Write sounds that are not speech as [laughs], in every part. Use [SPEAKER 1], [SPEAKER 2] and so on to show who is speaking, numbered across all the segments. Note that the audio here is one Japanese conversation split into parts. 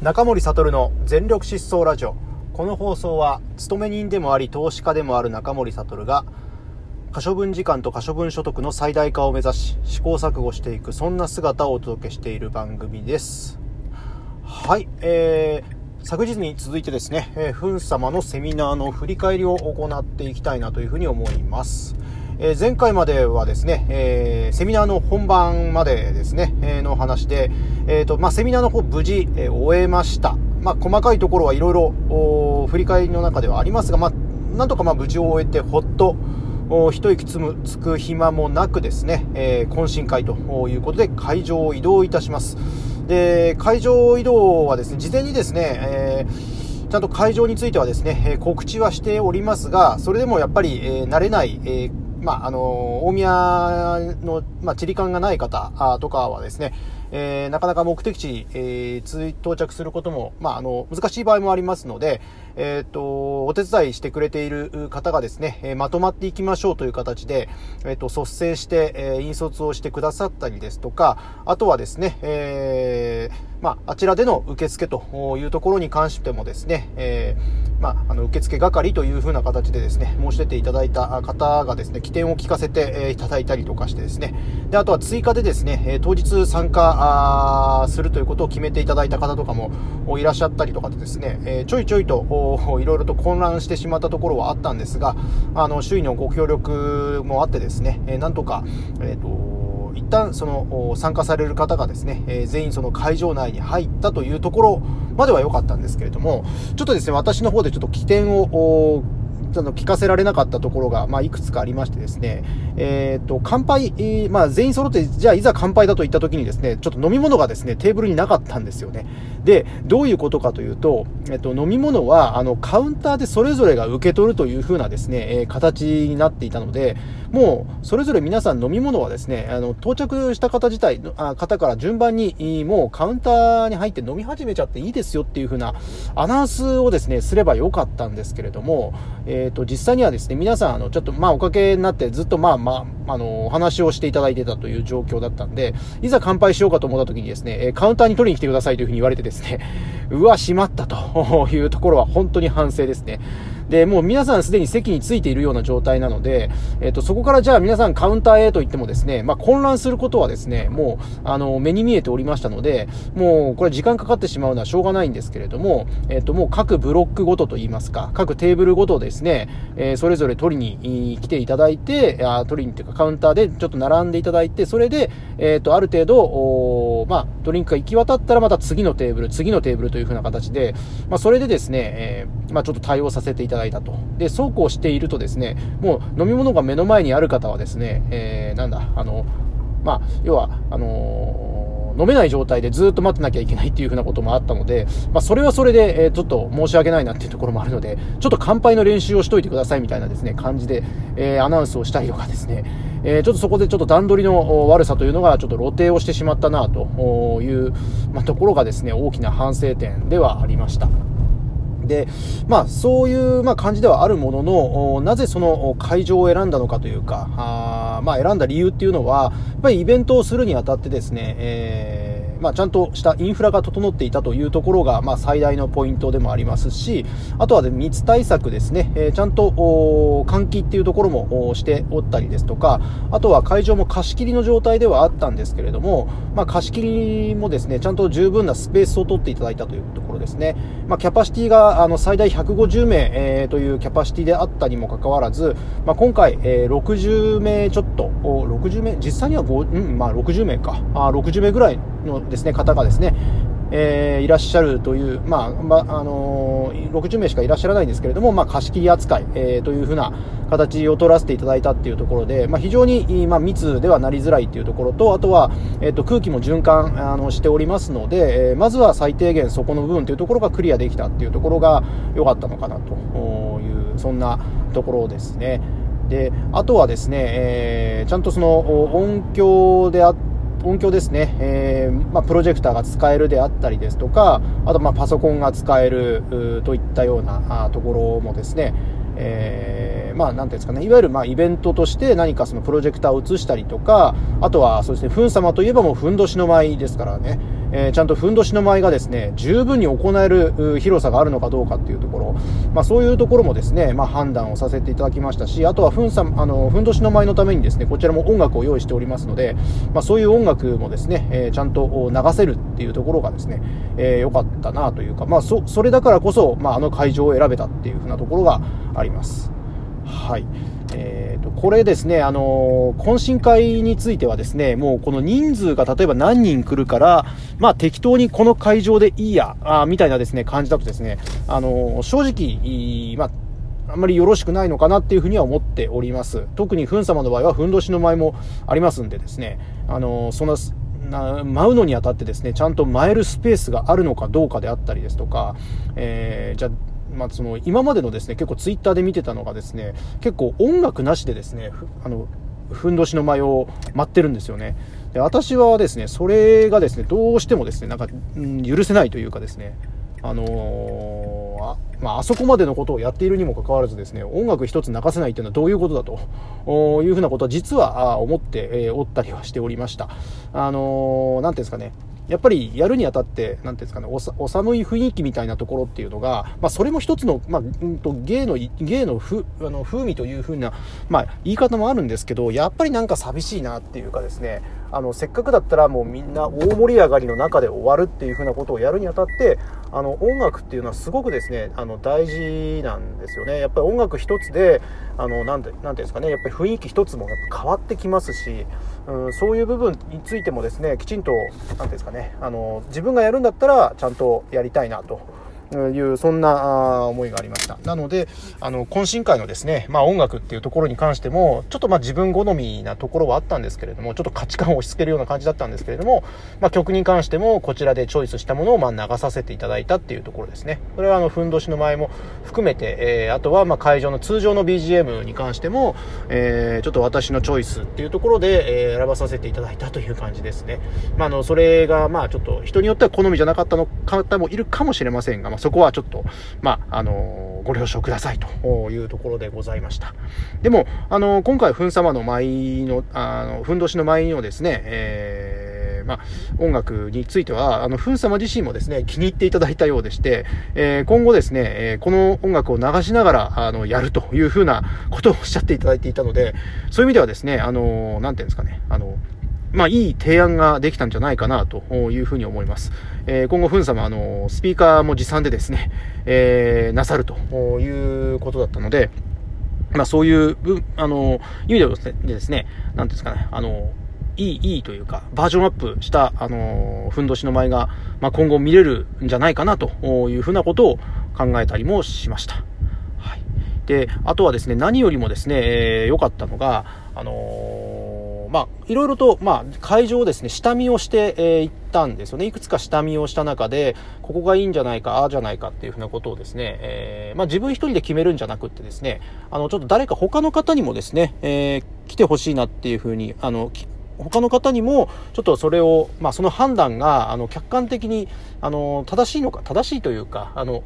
[SPEAKER 1] 中森悟の全力疾走ラジオ。この放送は勤め人でもあり投資家でもある中森悟が可処分時間と可処分所得の最大化を目指し試行錯誤していくそんな姿をお届けしている番組です。はいえー、昨日に続いてですね、えー、フン様のセミナーの振り返りを行っていきたいなというふうに思います。え、前回まではですね、えー、セミナーの本番までですね、えー、の話で、えーとまあ、セミナーの方無事、え終えました。まあ、細かいところはいろいろ振り返りの中ではありますが、まあ、なんとかま無事を終えてほっと一息つむつく暇もなくですね、え懇親会ということで会場を移動いたします。で、会場移動はですね、事前にですね、えちゃんと会場についてはですね、告知はしておりますが、それでもやっぱり、え慣れない、えまあ、あの大宮の、まあ、地理感がない方とかはですね、えー、なかなか目的地、えー、到着することも、まあ、あの難しい場合もありますので、えーと、お手伝いしてくれている方がですね、えまとまっていきましょうという形で、えーと、率先して、え引率をしてくださったりですとかあとはですね、えまあ、あちらでの受付というところに関してもですね、えまあ、あの受付係というふうな形でですね申し出ていただいた方がですね起点を聞かせていただいたりとかしてですね。であとは追加でですね当日参加するということを決めていただいた方とかもいらっしゃったりとかでですねちょいちょいといろいろと混乱してしまったところはあったんですがあの周囲のご協力もあってですねえなんとか、えーと一旦その参加される方がですね、え全員その会場内に入ったというところまでは良かったんですけれども、ちょっとですね、私の方でちょっと起点をあの聞かせられなかったところが、まあ、いくつかありましてですね、えっ、ー、と、乾杯、えー、まあ、全員揃って、じゃあいざ乾杯だと言った時にですね、ちょっと飲み物がですね、テーブルになかったんですよね。で、どういうことかというと、えっ、ー、と、飲み物は、あの、カウンターでそれぞれが受け取るという風なですね、え形になっていたので、もう、それぞれ皆さん飲み物はですね、あの、到着した方自体、あ方から順番に、もうカウンターに入って飲み始めちゃっていいですよっていう風なアナウンスをですね、すればよかったんですけれども、ええっ、と、実際にはですね、皆さん、あの、ちょっと、まあ、おかけになって、ずっと、まあ、まあ、あの、お話をしていただいてたという状況だったんで、いざ乾杯しようかと思った時にですね、えカウンターに取りに来てくださいというふうに言われてですね、[laughs] うわ、しまったというところは本当に反省ですね。で、もう皆さんすでに席についているような状態なので、えっ、と、そこからじゃあ皆さんカウンターへと言ってもですね、まあ、混乱することはですね、もう、あの、目に見えておりましたので、もう、これ時間かかってしまうのはしょうがないんですけれども、えっ、と、もう各ブロックごとといいますか、各テーブルごとですね、えー、それぞれ取りに来ていただいて、あ取りにっていうかカウンターでちょっと並んでいただいて、それで、えっ、と、ある程度、まあ、ドリンクが行き渡ったらまた次のテーブル、次のテーブルというふうな形で、まあ、それでですね、えー、まあ、ちょっと対応させていただいたと。で、そうこうしているとですね、もう飲み物が目の前にある方はですね、えー、なんだ、あの、まあ、要は、あのー、飲めない状態でずっと待ってなきゃいけないっていうふうなこともあったので、まあ、それはそれで、えー、ちょっと申し訳ないなっていうところもあるので、ちょっと乾杯の練習をしといてくださいみたいなですね、感じで、えー、アナウンスをしたりとかですね、えー、ちょっとそこでちょっと段取りの悪さというのがちょっと露呈をしてしまったなという、まあ、ところがですね、大きな反省点ではありました。で、まあ、そういう、まあ、感じではあるものの、なぜその会場を選んだのかというか、あまあ、選んだ理由っていうのは、やっぱりイベントをするにあたってですね、えーまあ、ちゃんとしたインフラが整っていたというところが、まあ、最大のポイントでもありますし、あとは、ね、密対策ですね、えー、ちゃんと換気っていうところもしておったりですとか、あとは会場も貸し切りの状態ではあったんですけれども、まあ、貸し切りもですね、ちゃんと十分なスペースを取っていただいたというところですね。まあ、キャパシティがあの最大150名、えー、というキャパシティであったにもかかわらず、まあ、今回、えー、60名ちょっと、60名、実際には5、うん、まあ、60名か、あ60名ぐらいのですね、方がですね、えー、いらっしゃるという、まあ、まあのー、60名しかいらっしゃらないんですけれども、まあ、貸し切り扱い、えー、というふうな形を取らせていただいたっていうところで、まあ、非常に、まあ、密ではなりづらいっていうところと、あとは、えー、と空気も循環あのしておりますので、えー、まずは最低限そこの部分というところがクリアできたっていうところが良かったのかなという、そんなところですね。であとはですね、えー、ちゃんとその音響であっ音響ですね、えー、まあ、プロジェクターが使えるであったりですとか、あとまパソコンが使えるといったようなところもですね、えー、まあ、なんていうんですかね、いわゆるまイベントとして何かそのプロジェクターを映したりとか、あとはそうですね、ふん様といえばもうふんどしの舞ですからね、えー、ちゃんとふんどしの舞がですね十分に行える広さがあるのかどうかっていうところ、まあ、そういうところもですね、まあ、判断をさせていただきましたしあとはふんさあのふんどしの舞のためにですねこちらも音楽を用意しておりますので、まあ、そういう音楽もですね、えー、ちゃんと流せるっていうところがですね、えー、かったなというか、まあ、そそれだからこそ、まあ、あの会場を選べたっていうふうなところがあります。はいえーと、これですね、あのー、懇親会についてはですね、もうこの人数が例えば何人来るから、まあ適当にこの会場でいいや、あみたいなですね、感じだとですね、あのー、正直、まあ、あんまりよろしくないのかなっていうふうには思っております。特にふん様の場合は、ふんどしの舞もありますんでですね、あの、その、な舞うのにあたってですね、ちゃんと舞えるスペースがあるのかどうかであったりですとか、えー、じゃあまあ、その今までのですね結構ツイッターで見てたのがですね結構音楽なしでですねあのふんどしの舞を待ってるんですよねで私はですねそれがですねどうしてもですねなんか、うん、許せないというかですねあのー、あまあ、あそこまでのことをやっているにもかかわらずですね音楽一つ泣かせないというのはどういうことだと [laughs] いうふうなことは実は思っておったりはしておりました。あのー、なんていうんですかねやっぱりやるにあたって、なんていうんですかね、おお寒い雰囲気みたいなところっていうのが、まあ、それも一つの、まあ、うんと、芸の、芸のふあの風味というふうな、まあ、言い方もあるんですけど、やっぱりなんか寂しいなっていうかですね、あの、せっかくだったらもうみんな大盛り上がりの中で終わるっていうふうなことをやるにあたって、あの、音楽っていうのはすごくですね、あの、大事なんですよね。やっぱり音楽一つで、あの、なんて、なんていうんですかね、やっぱり雰囲気一つもやっぱ変わってきますし、うん、そういう部分についてもですねきちんと何ていうんですかねあの自分がやるんだったらちゃんとやりたいなというそんな思いがありました。なのであの懇親会のですね、まあ、音楽っていうところに関してもちょっとまあ自分好みなところはあったんですけれどもちょっと価値観を押し付けるような感じだったんですけれども、まあ、曲に関してもこちらでチョイスしたものをまあ流させていただいたっていうところですね。これはあのふんどしの前も含めて、えー、あとはまあ会場の通常の BGM に関しても、えー、ちょっと私のチョイスっていうところで、えー、選ばさせていただいたという感じですね、まあ、あのそれがまあちょっと人によっては好みじゃなかったの方もいるかもしれませんが、ま、そこはちょっとまあ、あのご了承くださいというところでございました。でも、あの今回、ふん様の舞の、あの、ふんどしの舞のですね、えー、まあ、音楽については、あの、ふん様自身もですね、気に入っていただいたようでして、えー、今後ですね、えー、この音楽を流しながら、あの、やるというふうなことをおっしゃっていただいていたので、そういう意味ではですね、あの、なんていうんですかね、あの、まあ、いい提案ができたんじゃないかなというふうに思います。えー、今後、ふん様、あの、スピーカーも持参でですね、えー、なさるということだったので、まあ、そういう、あの、意味でですね、なんですかね、あの、いい、いいというか、バージョンアップした、あの、ふんどしの舞が、まあ、今後見れるんじゃないかなというふうなことを考えたりもしました。はい。で、あとはですね、何よりもですね、えー、良かったのが、あのーまあ、いろいろと、まあ、会場をですね、下見をして、えー、行ったんですよね。いくつか下見をした中で、ここがいいんじゃないか、ああじゃないかっていうふうなことをですね、えー、まあ、自分一人で決めるんじゃなくってですね、あの、ちょっと誰か他の方にもですね、えー、来てほしいなっていうふうに、あの、他の方にも、ちょっとそれを、まあ、その判断が、あの、客観的に、あの、正しいのか、正しいというか、あの、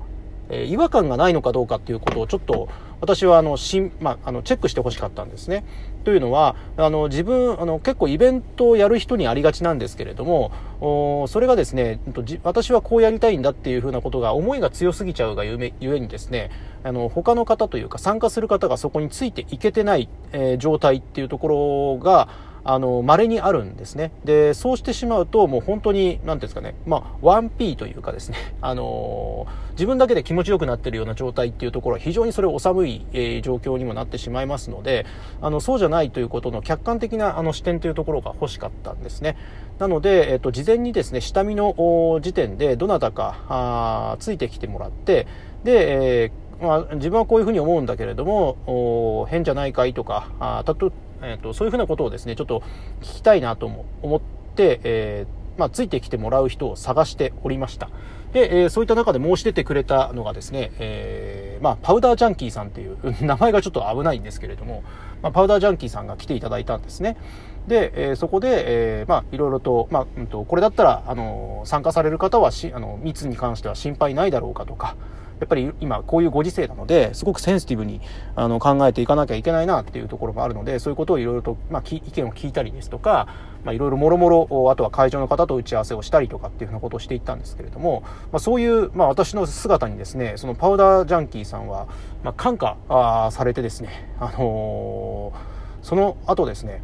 [SPEAKER 1] え違和感がないのかどうかっていうことをちょっと私はあのしん、まあ、あのチェックしてほしかったんですね。というのはあの自分あの結構イベントをやる人にありがちなんですけれどもそれがですね私はこうやりたいんだっていうふうなことが思いが強すぎちゃうがゆめゆえにですねあの他の方というか参加する方がそこについていけてない、えー、状態っていうところがあの、稀にあるんですね。で、そうしてしまうと、もう本当に、なんていうんですかね、まあ、1P というかですね、[laughs] あのー、自分だけで気持ちよくなってるような状態っていうところは非常にそれお寒い、えー、状況にもなってしまいますので、あの、そうじゃないということの客観的なあの視点というところが欲しかったんですね。なので、えっ、と、事前にですね、下見の時点でどなたか、あついてきてもらって、で、えーまあ、自分はこういうふうに思うんだけれども、変じゃないかいとか、あたとえーと、そういうふうなことをですねちょっと聞きたいなと思って、えー、まあ、ついてきてもらう人を探しておりました。で、えー、そういった中で申し出てくれたのがですね、えー、まあ、パウダージャンキーさんっていう名前がちょっと危ないんですけれども、まあ、パウダージャンキーさんが来ていただいたんですね。で、えー、そこで、えー、まあ、いろいろと、まあ、うんと、これだったら、あの、参加される方はし、あの、密に関しては心配ないだろうかとか、やっぱり今こういうご時世なのですごくセンシティブにあの考えていかなきゃいけないなっていうところもあるのでそういうことをいろいろと、まあ、意見を聞いたりですとか、いろいろもろもろあとは会場の方と打ち合わせをしたりとかっていうふうなことをしていったんですけれども、まあ、そういう、まあ、私の姿にですねそのパウダージャンキーさんは、まあ、感化されてですね、あのー、その後ですね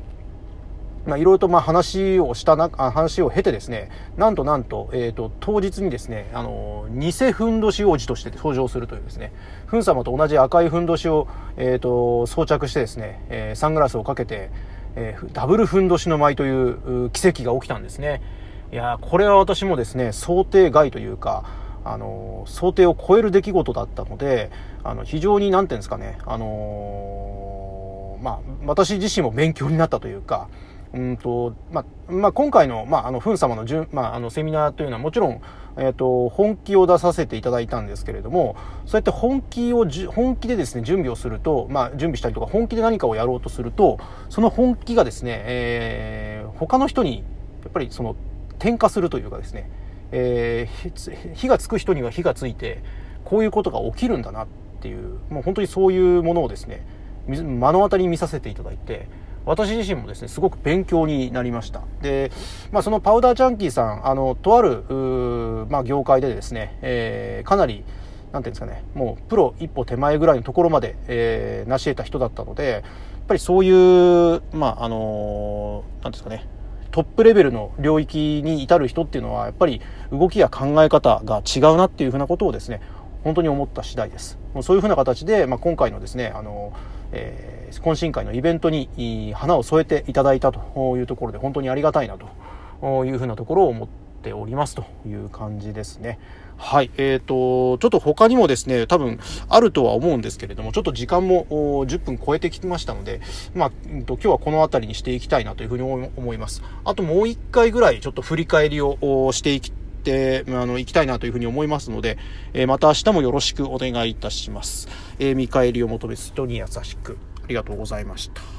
[SPEAKER 1] まあ、いろいろとまあ話をしたな、話を経てですね、なんとなんと、えっ、ー、と、当日にですね、あの、偽ふんどし王子として登場するというですね、ふん様と同じ赤いふんどしを、えっ、ー、と、装着してですね、えー、サングラスをかけて、えー、ダブルふんどしの舞という奇跡が起きたんですね。いやこれは私もですね、想定外というか、あの、想定を超える出来事だったので、あの、非常に、なんていうんですかね、あのまあ、私自身も勉強になったというか、うんとまあまあ、今回の,、まあ、あのフン様のじゅ、まあ、あのセミナーというのはもちろん、えーと、本気を出させていただいたんですけれどもそうやって本気をじ本気でですね準備をすると、まあ、準備したりとか本気で何かをやろうとするとその本気がですね、えー、他の人にやっぱりその転化するというかですね、えー、火がつく人には火がついてこういうことが起きるんだなっていうもう本当にそういうものをですね目の当たりに見させていただいて私自身もですね、すごく勉強になりました。で、まあ、そのパウダージャンキーさん、あの、とある、まあ、業界でですね、えー、かなり、なんていうんですかね、もうプロ一歩手前ぐらいのところまで、えー、成し得た人だったので、やっぱりそういう、まあ、あのー、なんですかね、トップレベルの領域に至る人っていうのは、やっぱり動きや考え方が違うなっていうふうなことをですね、本当に思った次第です。そういうふうな形で、まあ、今回のですね、あの、えー、懇親会のイベントに花を添えていただいたというところで本当にありがたいなというふうなところを思っておりますという感じですね。はい。えっ、ー、と、ちょっと他にもですね、多分あるとは思うんですけれども、ちょっと時間も10分超えてきましたので、まあ、今日はこの辺りにしていきたいなというふうに思います。あともう一回ぐらいちょっと振り返りをしていきりにしていきたいなというふうに思います。あともう一回ぐらいちょっと振り返りをしていきて、あの、行きたいなというふうに思いますので、えー、また明日もよろしくお願いいたします。えー、見返りを求めず人に優しく。ありがとうございました。